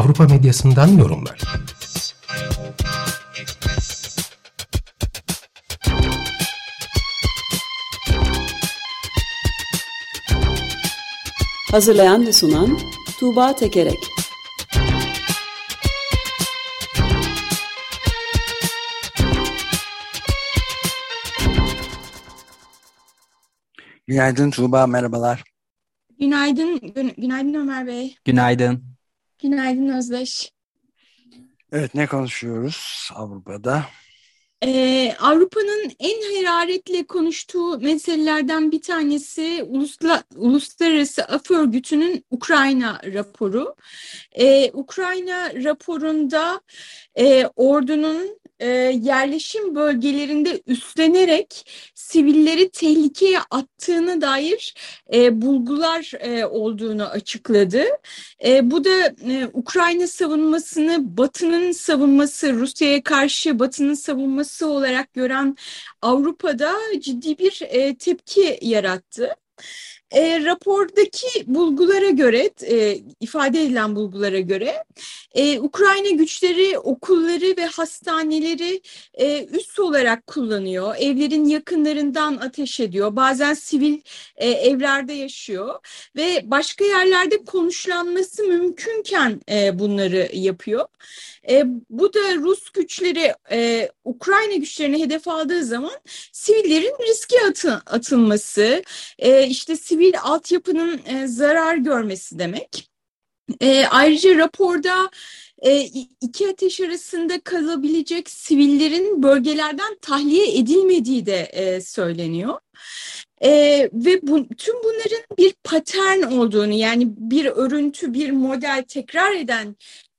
Avrupa medyasından yorumlar. Hazırlayan ve sunan Tuğba Tekerek Günaydın Tuğba, merhabalar. Günaydın, gün, günaydın Ömer Bey. Günaydın. Günaydın Özdeş. Evet, ne konuşuyoruz Avrupa'da? Ee, Avrupa'nın en hararetle konuştuğu meselelerden bir tanesi Ulusla, Uluslararası Af Örgütü'nün Ukrayna raporu. Ee, Ukrayna raporunda e, ordunun e, yerleşim bölgelerinde üstlenerek sivilleri tehlikeye attığına dair e, bulgular e, olduğunu açıkladı. E, bu da e, Ukrayna savunmasını Batı'nın savunması, Rusya'ya karşı Batı'nın savunması olarak gören Avrupa'da ciddi bir e, tepki yarattı. E, rapordaki bulgulara göre, e, ifade edilen bulgulara göre e, Ukrayna güçleri okulları ve hastaneleri e, üst olarak kullanıyor. Evlerin yakınlarından ateş ediyor. Bazen sivil e, evlerde yaşıyor ve başka yerlerde konuşlanması mümkünken e, bunları yapıyor. E, bu da Rus güçleri e, Ukrayna güçlerini hedef aldığı zaman sivillerin riske atı, atılması, e, işte sivil altyapının e, zarar görmesi demek. E, ayrıca raporda e, iki ateş arasında kalabilecek sivillerin bölgelerden tahliye edilmediği de e, söyleniyor. E, ve bu, tüm bunların bir patern olduğunu yani bir örüntü, bir model tekrar eden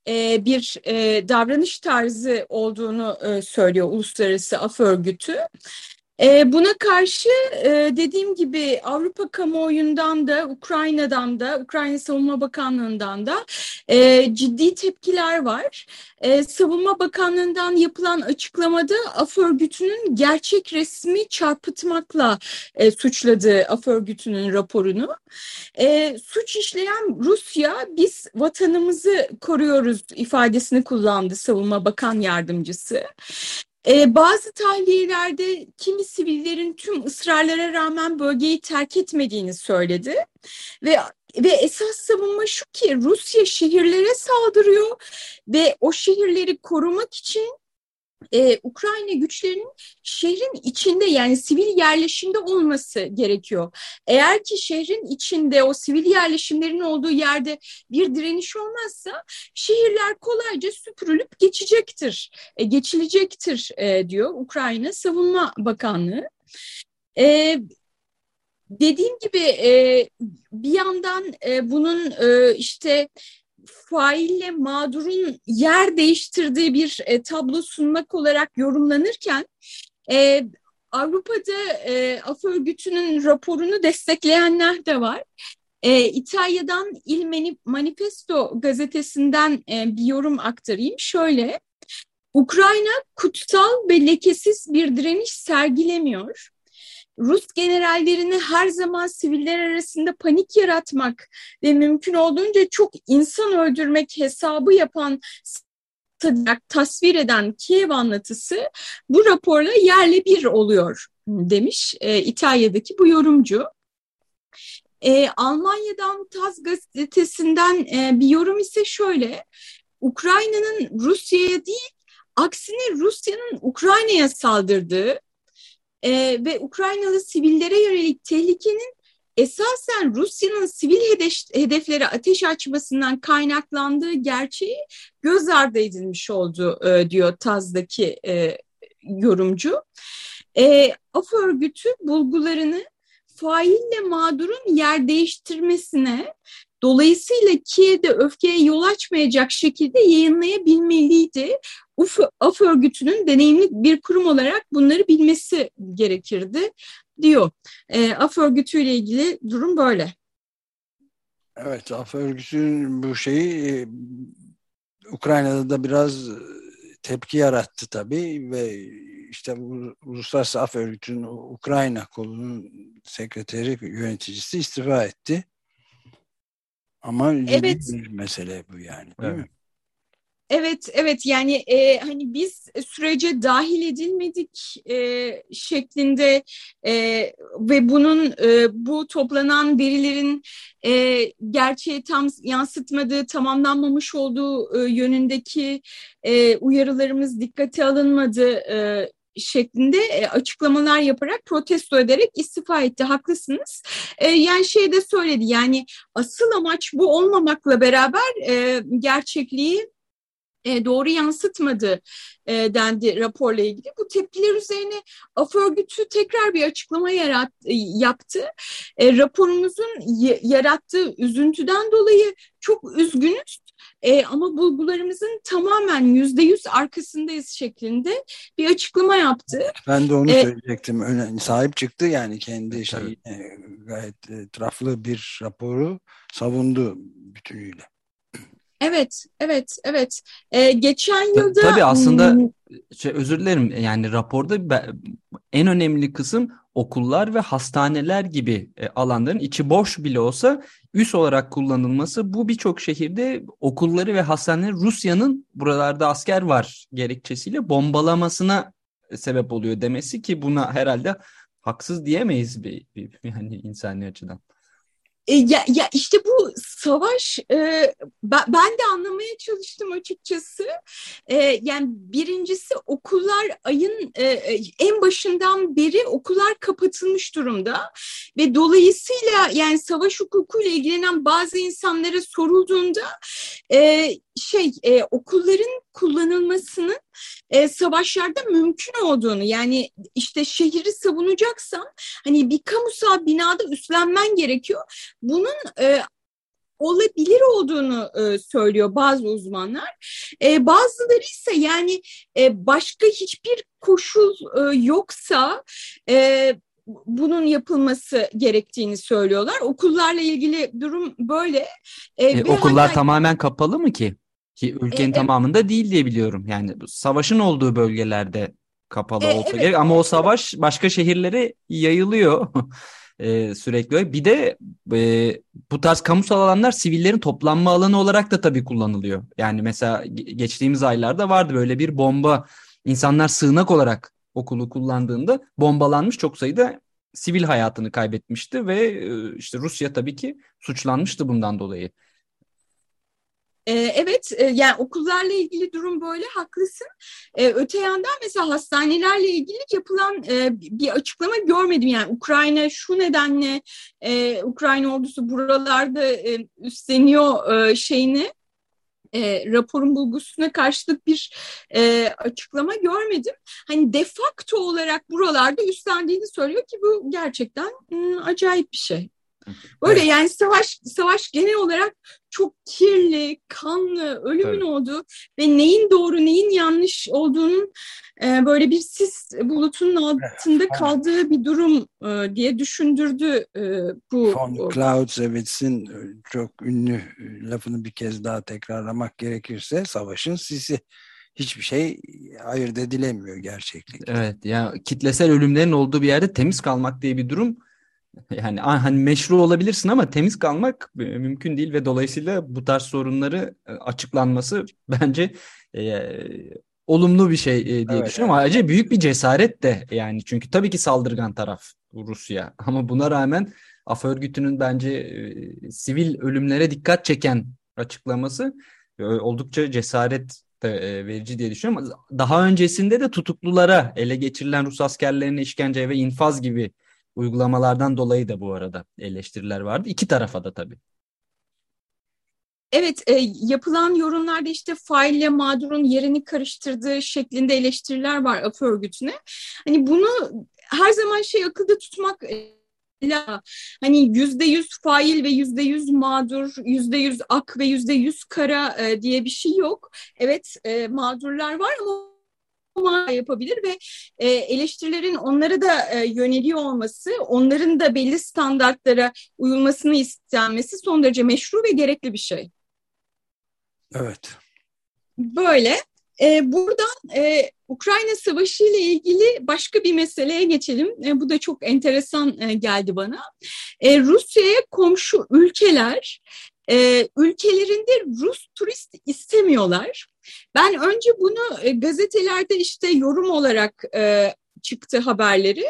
e, bir e, davranış tarzı olduğunu e, söylüyor Uluslararası Af Örgütü. E, buna karşı e, dediğim gibi Avrupa kamuoyundan da Ukrayna'dan da Ukrayna Savunma Bakanlığı'ndan da e, ciddi tepkiler var. E, Savunma Bakanlığı'ndan yapılan açıklamada AF örgütünün gerçek resmi çarpıtmakla suçladığı AF örgütünün raporunu. Suç işleyen Rusya biz vatanımızı koruyoruz ifadesini kullandı Savunma Bakan Yardımcısı. Ee, bazı tahliyelerde kimi sivillerin tüm ısrarlara rağmen bölgeyi terk etmediğini söyledi. Ve ve esas savunma şu ki Rusya şehirlere saldırıyor ve o şehirleri korumak için e, Ukrayna güçlerinin şehrin içinde yani sivil yerleşimde olması gerekiyor. Eğer ki şehrin içinde o sivil yerleşimlerin olduğu yerde bir direniş olmazsa şehirler kolayca süpürülüp geçecektir, e, geçilecektir e, diyor Ukrayna Savunma Bakanlığı. E, dediğim gibi e, bir yandan e, bunun e, işte faille mağdurun yer değiştirdiği bir e, tablo sunmak olarak yorumlanırken e, Avrupa'da e, Af Örgütü'nün raporunu destekleyenler de var. E, İtalya'dan Il Manifesto gazetesinden e, bir yorum aktarayım. Şöyle, Ukrayna kutsal ve lekesiz bir direniş sergilemiyor. Rus generallerini her zaman siviller arasında panik yaratmak ve mümkün olduğunca çok insan öldürmek hesabı yapan tasvir eden Kiev anlatısı bu raporla yerle bir oluyor demiş e, İtalya'daki bu yorumcu. E, Almanya'dan Taz gazetesinden e, bir yorum ise şöyle. Ukrayna'nın Rusya'ya değil aksine Rusya'nın Ukrayna'ya saldırdığı e, ve Ukraynalı sivillere yönelik tehlikenin esasen Rusya'nın sivil hedeflere ateş açmasından kaynaklandığı gerçeği göz ardı edilmiş oldu e, diyor Taz'daki e, yorumcu. E, AF örgütü bulgularını faille mağdurun yer değiştirmesine dolayısıyla Kiev'de öfkeye yol açmayacak şekilde yayınlayabilmeliydi. UF, AF örgütünün deneyimli bir kurum olarak bunları bilmesi gerekirdi diyor. E, AF örgütüyle ilgili durum böyle. Evet, AF örgütünün bu şeyi e, Ukrayna'da da biraz tepki yarattı tabii ve işte Uluslararası Af Örgütü'nün Ukrayna kolunun sekreteri, yöneticisi istifa etti. Ama evet. bir mesele bu yani değil evet. mi? Evet, evet yani e, hani biz sürece dahil edilmedik e, şeklinde e, ve bunun e, bu toplanan verilerin e, gerçeği tam yansıtmadığı, tamamlanmamış olduğu e, yönündeki e, uyarılarımız dikkate alınmadı e, şeklinde e, açıklamalar yaparak protesto ederek istifa etti. Haklısınız. E, yani şey de söyledi yani asıl amaç bu olmamakla beraber e, gerçekliği doğru yansıtmadı dendi raporla ilgili. Bu tepkiler üzerine AF örgütü tekrar bir açıklama yarat, yaptı. Raporumuzun yarattığı üzüntüden dolayı çok üzgünüz. E, ama bulgularımızın tamamen yüzde yüz arkasındayız şeklinde bir açıklama yaptı. Ben de onu e, söyleyecektim. Önemli, sahip çıktı yani kendi şey gayet etraflı bir raporu savundu bütünüyle. Evet, evet, evet. Ee, geçen yılda... Tabii aslında hmm, şey, özür dilerim yani raporda en önemli kısım okullar ve hastaneler gibi e, alanların içi boş bile olsa üs olarak kullanılması bu birçok şehirde okulları ve hastaneleri Rusya'nın buralarda asker var gerekçesiyle bombalamasına sebep oluyor demesi ki buna herhalde haksız diyemeyiz bir, bir yani insani açıdan. E, ya, ya işte bu savaş e, ben, de anlamaya çalıştım açıkçası. E, yani birincisi okullar ayın e, e, en başından beri okullar kapatılmış durumda ve dolayısıyla yani savaş hukukuyla ilgilenen bazı insanlara sorulduğunda e, şey e, okulların kullanılmasının e, savaşlarda mümkün olduğunu yani işte şehri savunacaksan hani bir kamusal binada üstlenmen gerekiyor. Bunun e, olabilir olduğunu e, söylüyor bazı uzmanlar. E, bazıları ise yani e, başka hiçbir koşul e, yoksa e, bunun yapılması gerektiğini söylüyorlar. Okullarla ilgili durum böyle. E, e, okullar hatta... tamamen kapalı mı ki? Ki ülkenin e, tamamında değil diye biliyorum. Yani savaşın olduğu bölgelerde kapalı e, olsa evet. gerek ama o savaş başka şehirlere yayılıyor e, sürekli. Bir de e, bu tarz kamusal alanlar sivillerin toplanma alanı olarak da tabii kullanılıyor. Yani mesela geçtiğimiz aylarda vardı böyle bir bomba insanlar sığınak olarak okulu kullandığında bombalanmış çok sayıda sivil hayatını kaybetmişti ve e, işte Rusya tabii ki suçlanmıştı bundan dolayı. Ee, evet e, yani okullarla ilgili durum böyle haklısın. Ee, öte yandan mesela hastanelerle ilgili yapılan e, bir açıklama görmedim. Yani Ukrayna şu nedenle e, Ukrayna ordusu buralarda üstleniyor şeyini raporun bulgusuna karşılık bir açıklama görmedim. Hani de facto olarak buralarda üstlendiğini söylüyor ki bu gerçekten m, acayip bir şey. Böyle evet. yani savaş savaş genel olarak çok kirli, kanlı, ölümün evet. olduğu ve neyin doğru, neyin yanlış olduğunun e, böyle bir sis bulutunun altında evet. kaldığı bir durum e, diye düşündürdü e, bu. Von Clausewitz'in e, çok ünlü e, lafını bir kez daha tekrarlamak gerekirse savaşın sisi hiçbir şey ayırt edilemiyor gerçeklikle. Evet ya kitlesel ölümlerin olduğu bir yerde temiz kalmak diye bir durum yani hani meşru olabilirsin ama temiz kalmak e, mümkün değil ve dolayısıyla bu tarz sorunları e, açıklanması bence e, olumlu bir şey e, diye evet, düşünüyorum. Evet. Ayrıca büyük bir cesaret de yani çünkü tabii ki saldırgan taraf Rusya ama buna rağmen Af örgütünün bence e, sivil ölümlere dikkat çeken açıklaması e, oldukça cesaret de, verici diye düşünüyorum. Daha öncesinde de tutuklulara ele geçirilen Rus askerlerine işkence ve infaz gibi uygulamalardan dolayı da bu arada eleştiriler vardı. İki tarafa da tabii. Evet, e, yapılan yorumlarda işte faille mağdurun yerini karıştırdığı şeklinde eleştiriler var AF örgütüne. Hani bunu her zaman şey akılda tutmak e, hani yüzde yüz fail ve yüzde yüz mağdur, yüzde yüz ak ve yüzde yüz kara e, diye bir şey yok. Evet e, mağdurlar var ama yapabilir ve e, eleştirilerin onlara da e, yöneliyor olması, onların da belli standartlara uyulmasını istenmesi son derece meşru ve gerekli bir şey. Evet. Böyle. E, buradan e, Ukrayna Savaşı ile ilgili başka bir meseleye geçelim. E, bu da çok enteresan e, geldi bana. E, Rusya'ya komşu ülkeler e, ülkelerinde Rus turist istemiyorlar. Ben önce bunu e, gazetelerde işte yorum olarak e, çıktı haberleri.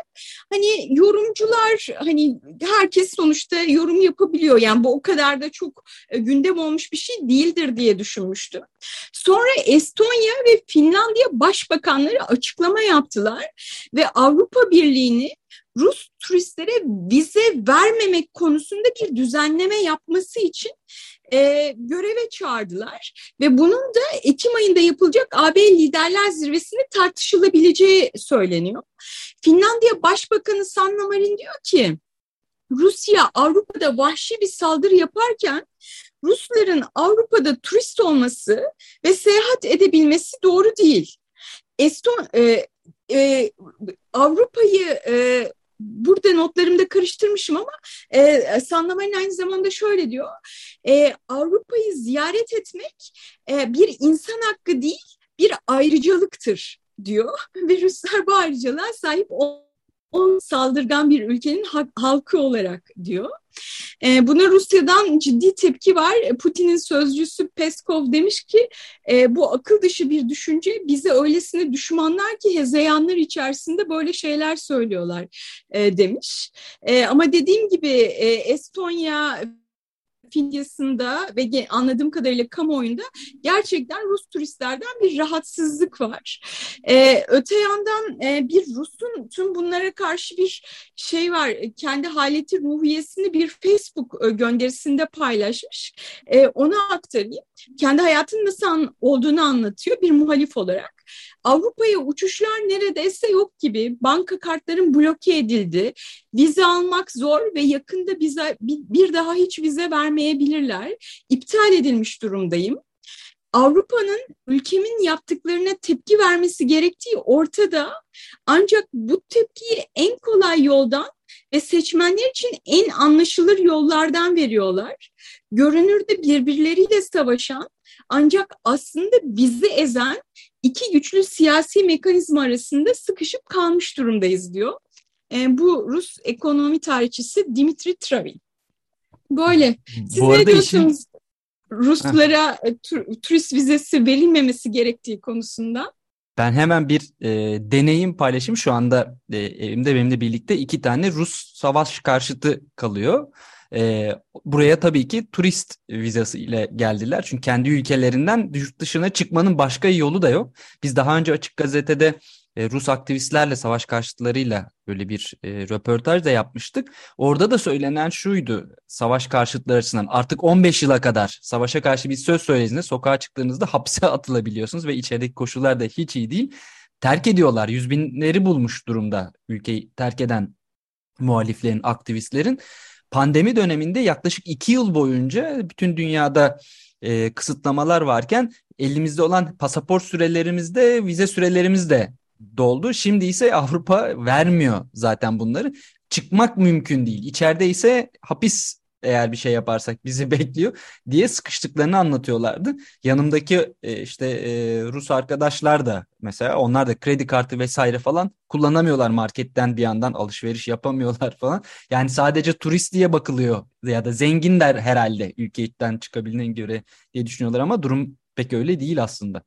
Hani yorumcular hani herkes sonuçta yorum yapabiliyor. Yani bu o kadar da çok e, gündem olmuş bir şey değildir diye düşünmüştüm. Sonra Estonya ve Finlandiya başbakanları açıklama yaptılar ve Avrupa Birliği'ni Rus turistlere vize vermemek konusunda bir düzenleme yapması için e, göreve çağırdılar ve bunun da Ekim ayında yapılacak AB Liderler Zirvesi'nde tartışılabileceği söyleniyor. Finlandiya Başbakanı Sanna Marin diyor ki Rusya Avrupa'da vahşi bir saldırı yaparken Rusların Avrupa'da turist olması ve seyahat edebilmesi doğru değil. Eston e, e, Avrupa'yı e, burada notlarımda karıştırmışım ama e, Sanlamay'ın aynı zamanda şöyle diyor. E, Avrupa'yı ziyaret etmek e, bir insan hakkı değil bir ayrıcalıktır diyor. Ve Ruslar bu ayrıcalığa sahip o saldırgan bir ülkenin halkı olarak diyor. E, buna Rusya'dan ciddi tepki var. Putin'in sözcüsü Peskov demiş ki e, bu akıl dışı bir düşünce bize öylesine düşmanlar ki hezeyanlar içerisinde böyle şeyler söylüyorlar e, demiş. E, ama dediğim gibi e, Estonya Filyası'nda ve anladığım kadarıyla kamuoyunda gerçekten Rus turistlerden bir rahatsızlık var. Ee, öte yandan e, bir Rus'un tüm bunlara karşı bir şey var. Kendi haleti ruhiyesini bir Facebook e, gönderisinde paylaşmış. E, onu aktarayım. Kendi hayatının nasıl olduğunu anlatıyor bir muhalif olarak. Avrupa'ya uçuşlar neredeyse yok gibi. Banka kartların bloke edildi. Vize almak zor ve yakında bize bir daha hiç vize vermeyebilirler. İptal edilmiş durumdayım. Avrupa'nın ülkemin yaptıklarına tepki vermesi gerektiği ortada. Ancak bu tepkiyi en kolay yoldan ve seçmenler için en anlaşılır yollardan veriyorlar. Görünürde birbirleriyle savaşan ancak aslında bizi ezen iki güçlü siyasi mekanizma arasında sıkışıp kalmış durumdayız diyor. E, bu Rus ekonomi tarihçisi Dimitri Travin. Böyle. Siz bu ne diyorsunuz işin... Ruslara e, tur, turist vizesi verilmemesi gerektiği konusunda? Ben hemen bir e, deneyim paylaşayım. Şu anda e, evimde benimle birlikte iki tane Rus savaş karşıtı kalıyor. E, buraya tabii ki turist vizası ile geldiler. Çünkü kendi ülkelerinden yurt dışına çıkmanın başka yolu da yok. Biz daha önce Açık Gazete'de e, Rus aktivistlerle, savaş karşıtlarıyla böyle bir e, röportaj da yapmıştık. Orada da söylenen şuydu savaş karşıtları açısından artık 15 yıla kadar savaşa karşı bir söz söylediğinizde sokağa çıktığınızda hapse atılabiliyorsunuz ve içerideki koşullar da hiç iyi değil. Terk ediyorlar. Yüz binleri bulmuş durumda ülkeyi terk eden muhaliflerin, aktivistlerin pandemi döneminde yaklaşık iki yıl boyunca bütün dünyada e, kısıtlamalar varken elimizde olan pasaport sürelerimizde vize sürelerimiz de doldu. Şimdi ise Avrupa vermiyor zaten bunları. Çıkmak mümkün değil. İçeride ise hapis eğer bir şey yaparsak bizi bekliyor diye sıkıştıklarını anlatıyorlardı. Yanımdaki e, işte e, Rus arkadaşlar da mesela onlar da kredi kartı vesaire falan kullanamıyorlar marketten bir yandan alışveriş yapamıyorlar falan. Yani sadece turist diye bakılıyor ya da zenginler herhalde ülkeden çıkabildiğine göre diye düşünüyorlar ama durum pek öyle değil aslında.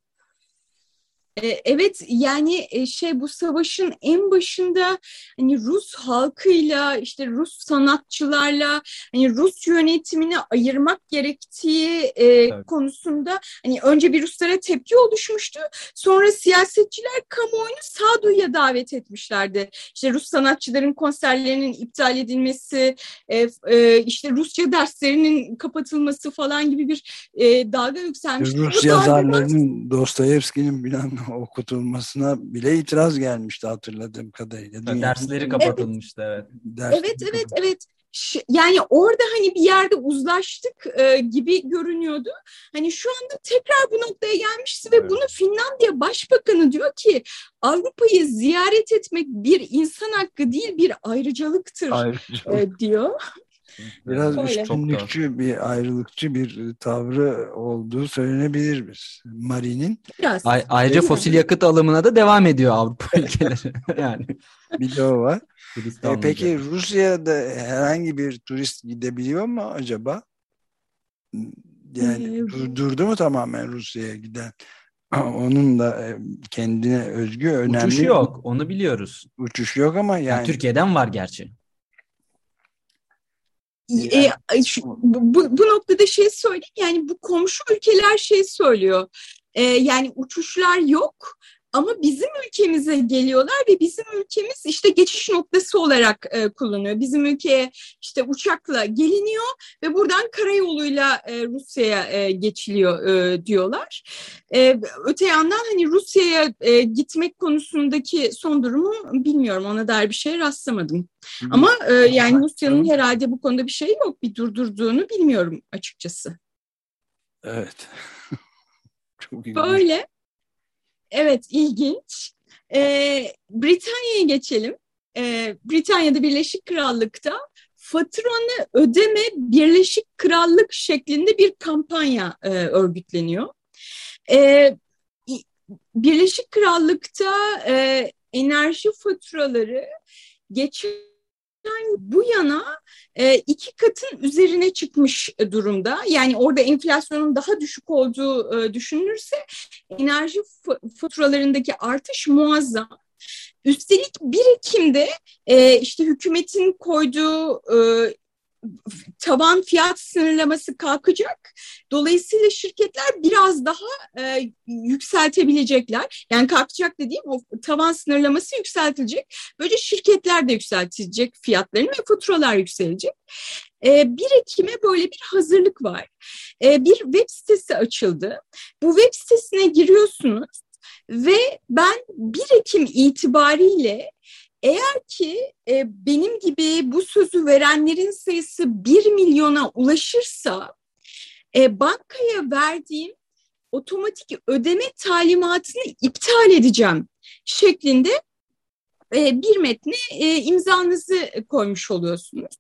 E, evet yani şey bu savaşın en başında hani Rus halkıyla işte Rus sanatçılarla hani Rus yönetimini ayırmak gerektiği e, evet. konusunda hani önce bir Ruslara tepki oluşmuştu. Sonra siyasetçiler kamuoyunu sağduyuya davet etmişlerdi. İşte Rus sanatçıların konserlerinin iptal edilmesi, e, e, işte Rusça derslerinin kapatılması falan gibi bir e, dalga yükselmişti. Rus yazarlarının Dostoyevski'nin bilen okutulmasına bile itiraz gelmişti hatırladığım kadarıyla. Dünya Dersleri kapatılmıştı evet. Dersleri evet evet evet. Yani orada hani bir yerde uzlaştık e, gibi görünüyordu. Hani şu anda tekrar bu noktaya gelmişiz ve evet. bunu Finlandiya Başbakanı diyor ki Avrupa'yı ziyaret etmek bir insan hakkı değil bir ayrıcalıktır Ayrıcalık. e, diyor. Biraz Öyle. üstünlükçü bir ayrılıkçı bir tavrı olduğu söylenebilir biz. Mari'nin. A- ayrıca fosil yakıt alımına da devam ediyor Avrupa ülkeleri. yani. Bir de o var. E, peki Rusya'da herhangi bir turist gidebiliyor mu acaba? Yani ee, durdu mu tamamen Rusya'ya giden? Onun da e, kendine özgü önemli. Uçuş yok onu biliyoruz. Uçuş yok ama yani. yani Türkiye'den var gerçi. E, şu, bu, bu noktada şey söyleyeyim yani bu komşu ülkeler şey söylüyor. E, yani uçuşlar yok ama bizim ülkemize geliyorlar ve bizim ülkemiz işte geçiş noktası olarak e, kullanıyor. Bizim ülkeye işte uçakla geliniyor ve buradan karayoluyla e, Rusya'ya e, geçiliyor e, diyorlar. E, öte yandan hani Rusya'ya e, gitmek konusundaki son durumu bilmiyorum. Ona dair bir şey rastlamadım. Hı. Ama e, yani Rusya'nın herhalde bu konuda bir şey yok. Bir durdurduğunu bilmiyorum açıkçası. Evet. Çok Böyle. Evet, ilginç. Ee, Britanya'ya geçelim. Ee, Britanya'da Birleşik Krallık'ta faturanı ödeme Birleşik Krallık şeklinde bir kampanya e, örgütleniyor. Ee, Birleşik Krallık'ta e, enerji faturaları geçen bu yana e, iki katın üzerine çıkmış durumda. Yani orada enflasyonun daha düşük olduğu e, düşünülürse enerji faturalarındaki artış muazzam. Üstelik 1 Ekim'de e, işte hükümetin koyduğu e, taban fiyat sınırlaması kalkacak. Dolayısıyla şirketler biraz daha e, yükseltebilecekler. Yani kalkacak dediğim o tavan sınırlaması yükseltilecek. Böylece şirketler de yükseltecek fiyatlarını ve faturalar yükselecek. E, 1 Ekim'e böyle bir hazırlık var. E, bir web sitesi açıldı. Bu web sitesine giriyorsunuz ve ben 1 Ekim itibariyle eğer ki e, benim gibi bu sözü verenlerin sayısı bir milyona ulaşırsa e, bankaya verdiğim otomatik ödeme talimatını iptal edeceğim şeklinde e, bir metne e, imzanızı koymuş oluyorsunuz.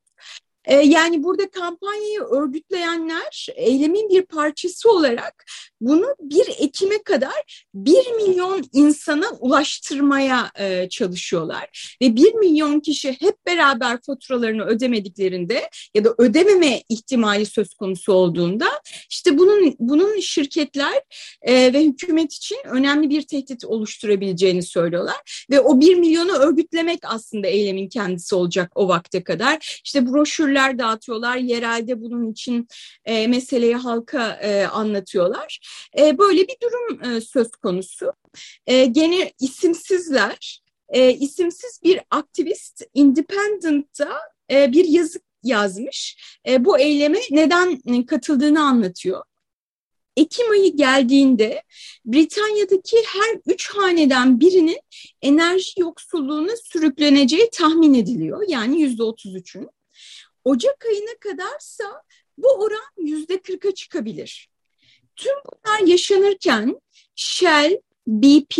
E, yani burada kampanyayı örgütleyenler eylemin bir parçası olarak bunu 1 Ekim'e kadar 1 milyon insana ulaştırmaya e, çalışıyorlar. Ve 1 milyon kişi hep beraber faturalarını ödemediklerinde ya da ödememe ihtimali söz konusu olduğunda işte bunun bunun şirketler e, ve hükümet için önemli bir tehdit oluşturabileceğini söylüyorlar. Ve o 1 milyonu örgütlemek aslında eylemin kendisi olacak o vakte kadar. İşte broşürler dağıtıyorlar, yerelde bunun için e, meseleyi halka e, anlatıyorlar. E, böyle bir durum e, söz konusu. E, gene isimsizler, e, isimsiz bir aktivist Independent'ta e, bir yazı yazmış. E, bu eyleme neden katıldığını anlatıyor. Ekim ayı geldiğinde Britanya'daki her üç haneden birinin enerji yoksulluğuna sürükleneceği tahmin ediliyor. Yani yüzde otuz üçün. Ocak ayına kadarsa bu oran yüzde kırka çıkabilir. Tüm bunlar yaşanırken Shell, BP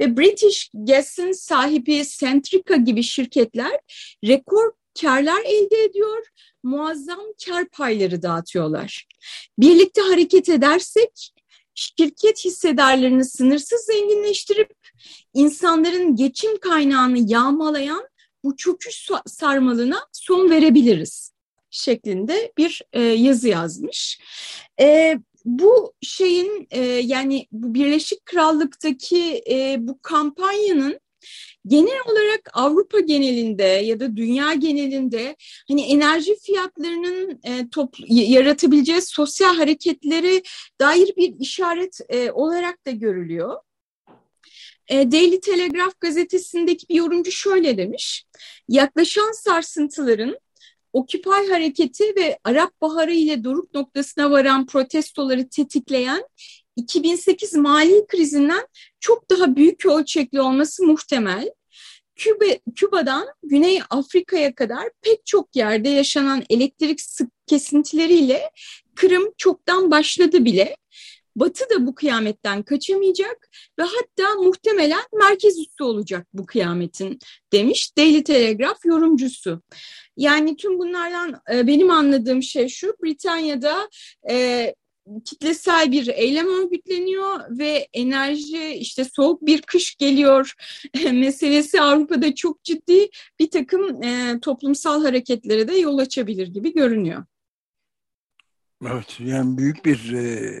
ve British Gas'ın sahibi Centrica gibi şirketler rekor karlar elde ediyor, muazzam kar payları dağıtıyorlar. Birlikte hareket edersek şirket hissedarlarını sınırsız zenginleştirip insanların geçim kaynağını yağmalayan bu çöküş sarmalına son verebiliriz şeklinde bir e, yazı yazmış. E, bu şeyin e, yani bu Birleşik Krallık'taki e, bu kampanyanın genel olarak Avrupa genelinde ya da dünya genelinde hani enerji fiyatlarının e, top, yaratabileceği sosyal hareketleri dair bir işaret e, olarak da görülüyor. E, Daily Telegraph gazetesindeki bir yorumcu şöyle demiş. Yaklaşan sarsıntıların Occupy hareketi ve Arap Baharı ile doruk noktasına varan protestoları tetikleyen 2008 mali krizinden çok daha büyük ölçekli olması muhtemel. Küba, Küba'dan Güney Afrika'ya kadar pek çok yerde yaşanan elektrik sık kesintileriyle Kırım çoktan başladı bile. Batı da bu kıyametten kaçamayacak ve hatta muhtemelen merkez üssü olacak bu kıyametin demiş Daily Telegraph yorumcusu. Yani tüm bunlardan e, benim anladığım şey şu Britanya'da e, kitlesel bir eylem örgütleniyor ve enerji işte soğuk bir kış geliyor meselesi Avrupa'da çok ciddi bir takım e, toplumsal hareketlere de yol açabilir gibi görünüyor. Evet yani büyük bir e,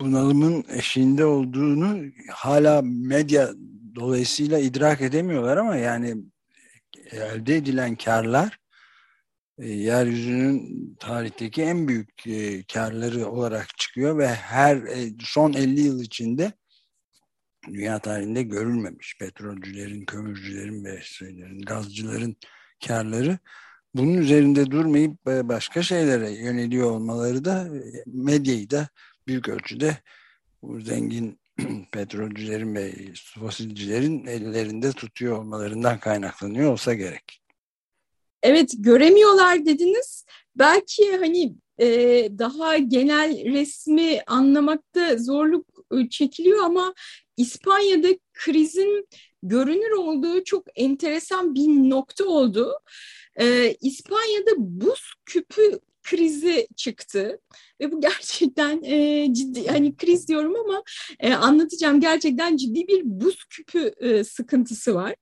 bunalımın eşiğinde olduğunu hala medya dolayısıyla idrak edemiyorlar ama yani elde edilen karlar e, yeryüzünün tarihteki en büyük e, karları olarak çıkıyor ve her e, son 50 yıl içinde dünya tarihinde görülmemiş. Petrolcülerin, kömürcülerin ve şeylerin, gazcıların karları bunun üzerinde durmayıp başka şeylere yöneliyor olmaları da medyayı da büyük ölçüde bu zengin petrolcülerin ve fosilcilerin ellerinde tutuyor olmalarından kaynaklanıyor olsa gerek. Evet göremiyorlar dediniz. Belki hani e, daha genel resmi anlamakta zorluk e, çekiliyor ama İspanya'da krizin görünür olduğu çok enteresan bir nokta oldu. Ee, İspanya'da buz küpü krizi çıktı ve bu gerçekten e, ciddi hani kriz diyorum ama e, anlatacağım gerçekten ciddi bir buz küpü e, sıkıntısı var.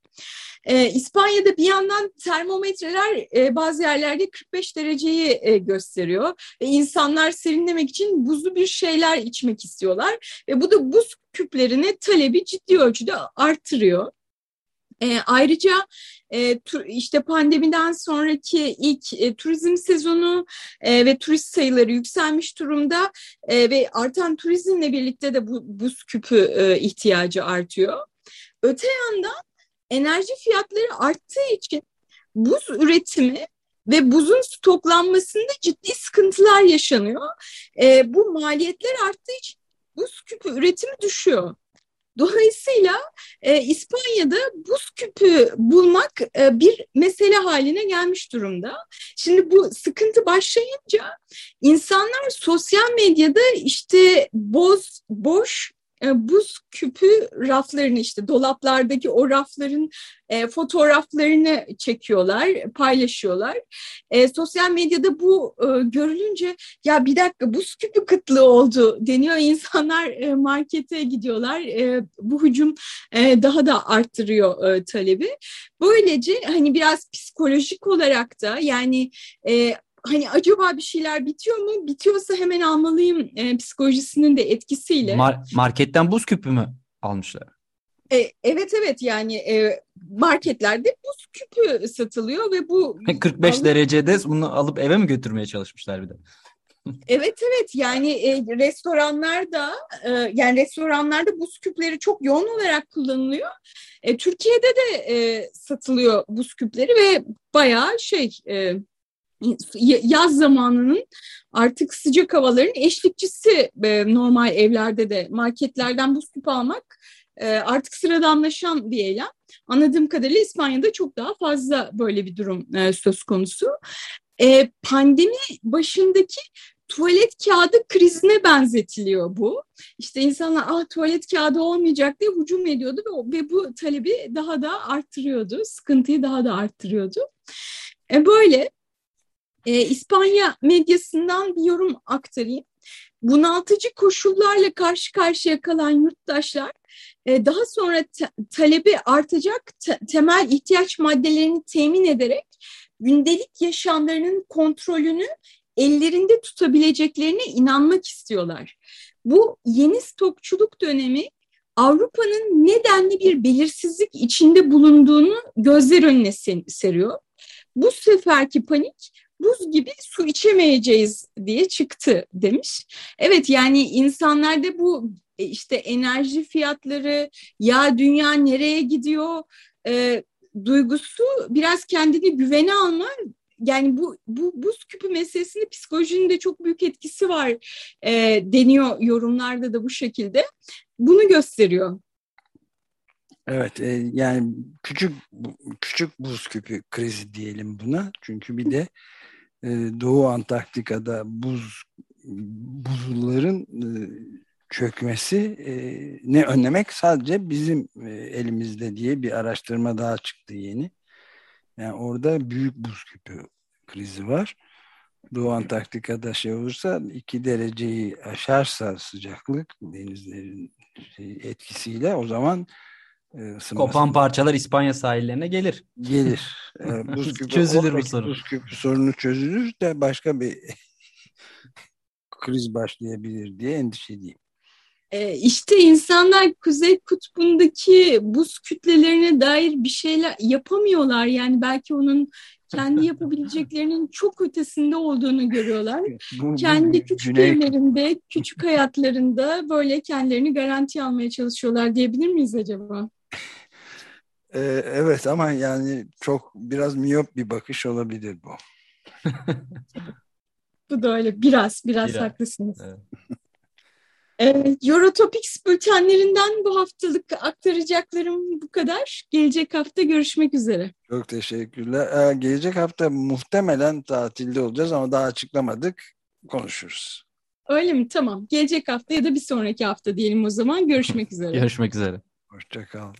E, İspanya'da bir yandan termometreler e, bazı yerlerde 45 dereceyi e, gösteriyor ve insanlar serinlemek için buzlu bir şeyler içmek istiyorlar ve bu da buz küplerine talebi ciddi ölçüde artırıyor. E, ayrıca e, tu, işte pandemiden sonraki ilk e, turizm sezonu e, ve turist sayıları yükselmiş durumda e, ve artan turizmle birlikte de bu buz küpü e, ihtiyacı artıyor. Öte yandan enerji fiyatları arttığı için buz üretimi ve buzun stoklanmasında ciddi sıkıntılar yaşanıyor. E, bu maliyetler arttığı için buz küpü üretimi düşüyor. Dolayısıyla e, İspanya'da buz küpü bulmak e, bir mesele haline gelmiş durumda. Şimdi bu sıkıntı başlayınca insanlar sosyal medyada işte boz, boş e, buz küpü raflarını işte dolaplardaki o rafların e, fotoğraflarını çekiyorlar, paylaşıyorlar. E, sosyal medyada bu e, görülünce ya bir dakika buz küpü kıtlığı oldu deniyor. İnsanlar e, markete gidiyorlar. E, bu hücum e, daha da arttırıyor e, talebi. Böylece hani biraz psikolojik olarak da yani e, hani acaba bir şeyler bitiyor mu? Bitiyorsa hemen almalıyım e, psikolojisinin de etkisiyle. Mar- marketten buz küpü mü almışlar? E, evet evet yani e, marketlerde buz küpü satılıyor ve bu 45 alıp, derecede bunu alıp eve mi götürmeye çalışmışlar bir de? evet evet yani e, restoranlarda e, yani restoranlarda buz küpleri çok yoğun olarak kullanılıyor. E, Türkiye'de de e, satılıyor buz küpleri ve bayağı şey e, yaz zamanının artık sıcak havaların eşlikçisi e, normal evlerde de marketlerden buz küpü almak e, artık sıradanlaşan bir eylem. Anladığım kadarıyla İspanya'da çok daha fazla böyle bir durum e, söz konusu. Pandemi başındaki tuvalet kağıdı krizine benzetiliyor bu. İşte insanlar ah tuvalet kağıdı olmayacak diye hücum ediyordu ve, ve bu talebi daha da arttırıyordu. Sıkıntıyı daha da arttırıyordu. E böyle e, İspanya medyasından bir yorum aktarayım. Bunaltıcı koşullarla karşı karşıya kalan yurttaşlar e, daha sonra talebi artacak te temel ihtiyaç maddelerini temin ederek gündelik yaşamlarının kontrolünü ellerinde tutabileceklerine inanmak istiyorlar. Bu yeni stokçuluk dönemi Avrupa'nın nedenli bir belirsizlik içinde bulunduğunu gözler önüne seriyor. Bu seferki panik buz gibi su içemeyeceğiz diye çıktı demiş. Evet yani insanlarda bu e, işte enerji fiyatları ya dünya nereye gidiyor e, duygusu biraz kendini güvene alma yani bu, bu buz küpü meselesinde psikolojinin de çok büyük etkisi var e, deniyor yorumlarda da bu şekilde. Bunu gösteriyor. Evet e, yani küçük küçük buz küpü krizi diyelim buna. Çünkü bir de e, Doğu Antarktika'da buz buzulların e, çökmesi e, ne önlemek sadece bizim e, elimizde diye bir araştırma daha çıktı yeni. Yani orada büyük buz küpü krizi var. Doğu Antarktika'da şey olursa iki dereceyi aşarsa sıcaklık denizlerin şey, etkisiyle o zaman ısınması. Kopan parçalar İspanya sahillerine gelir. Gelir. buz küpü, Çözülür bu sorun. Buz küpü sorunu çözülür de başka bir kriz başlayabilir diye endişeliyim. E, işte insanlar Kuzey Kutbu'ndaki buz kütlelerine dair bir şeyler yapamıyorlar. Yani belki onun kendi yapabileceklerinin çok ötesinde olduğunu görüyorlar. Bu, kendi küçük güney... evlerinde, küçük hayatlarında böyle kendilerini garanti almaya çalışıyorlar diyebilir miyiz acaba? Ee, evet ama yani çok biraz miyop bir bakış olabilir bu. bu da öyle biraz biraz, biraz. haklısınız. Evet. Evet, Eurotopics bültenlerinden bu haftalık aktaracaklarım bu kadar. Gelecek hafta görüşmek üzere. Çok teşekkürler. Ee, gelecek hafta muhtemelen tatilde olacağız ama daha açıklamadık. Konuşuruz. Öyle mi? Tamam. Gelecek hafta ya da bir sonraki hafta diyelim o zaman. Görüşmek üzere. Görüşmek üzere. Hoşçakal.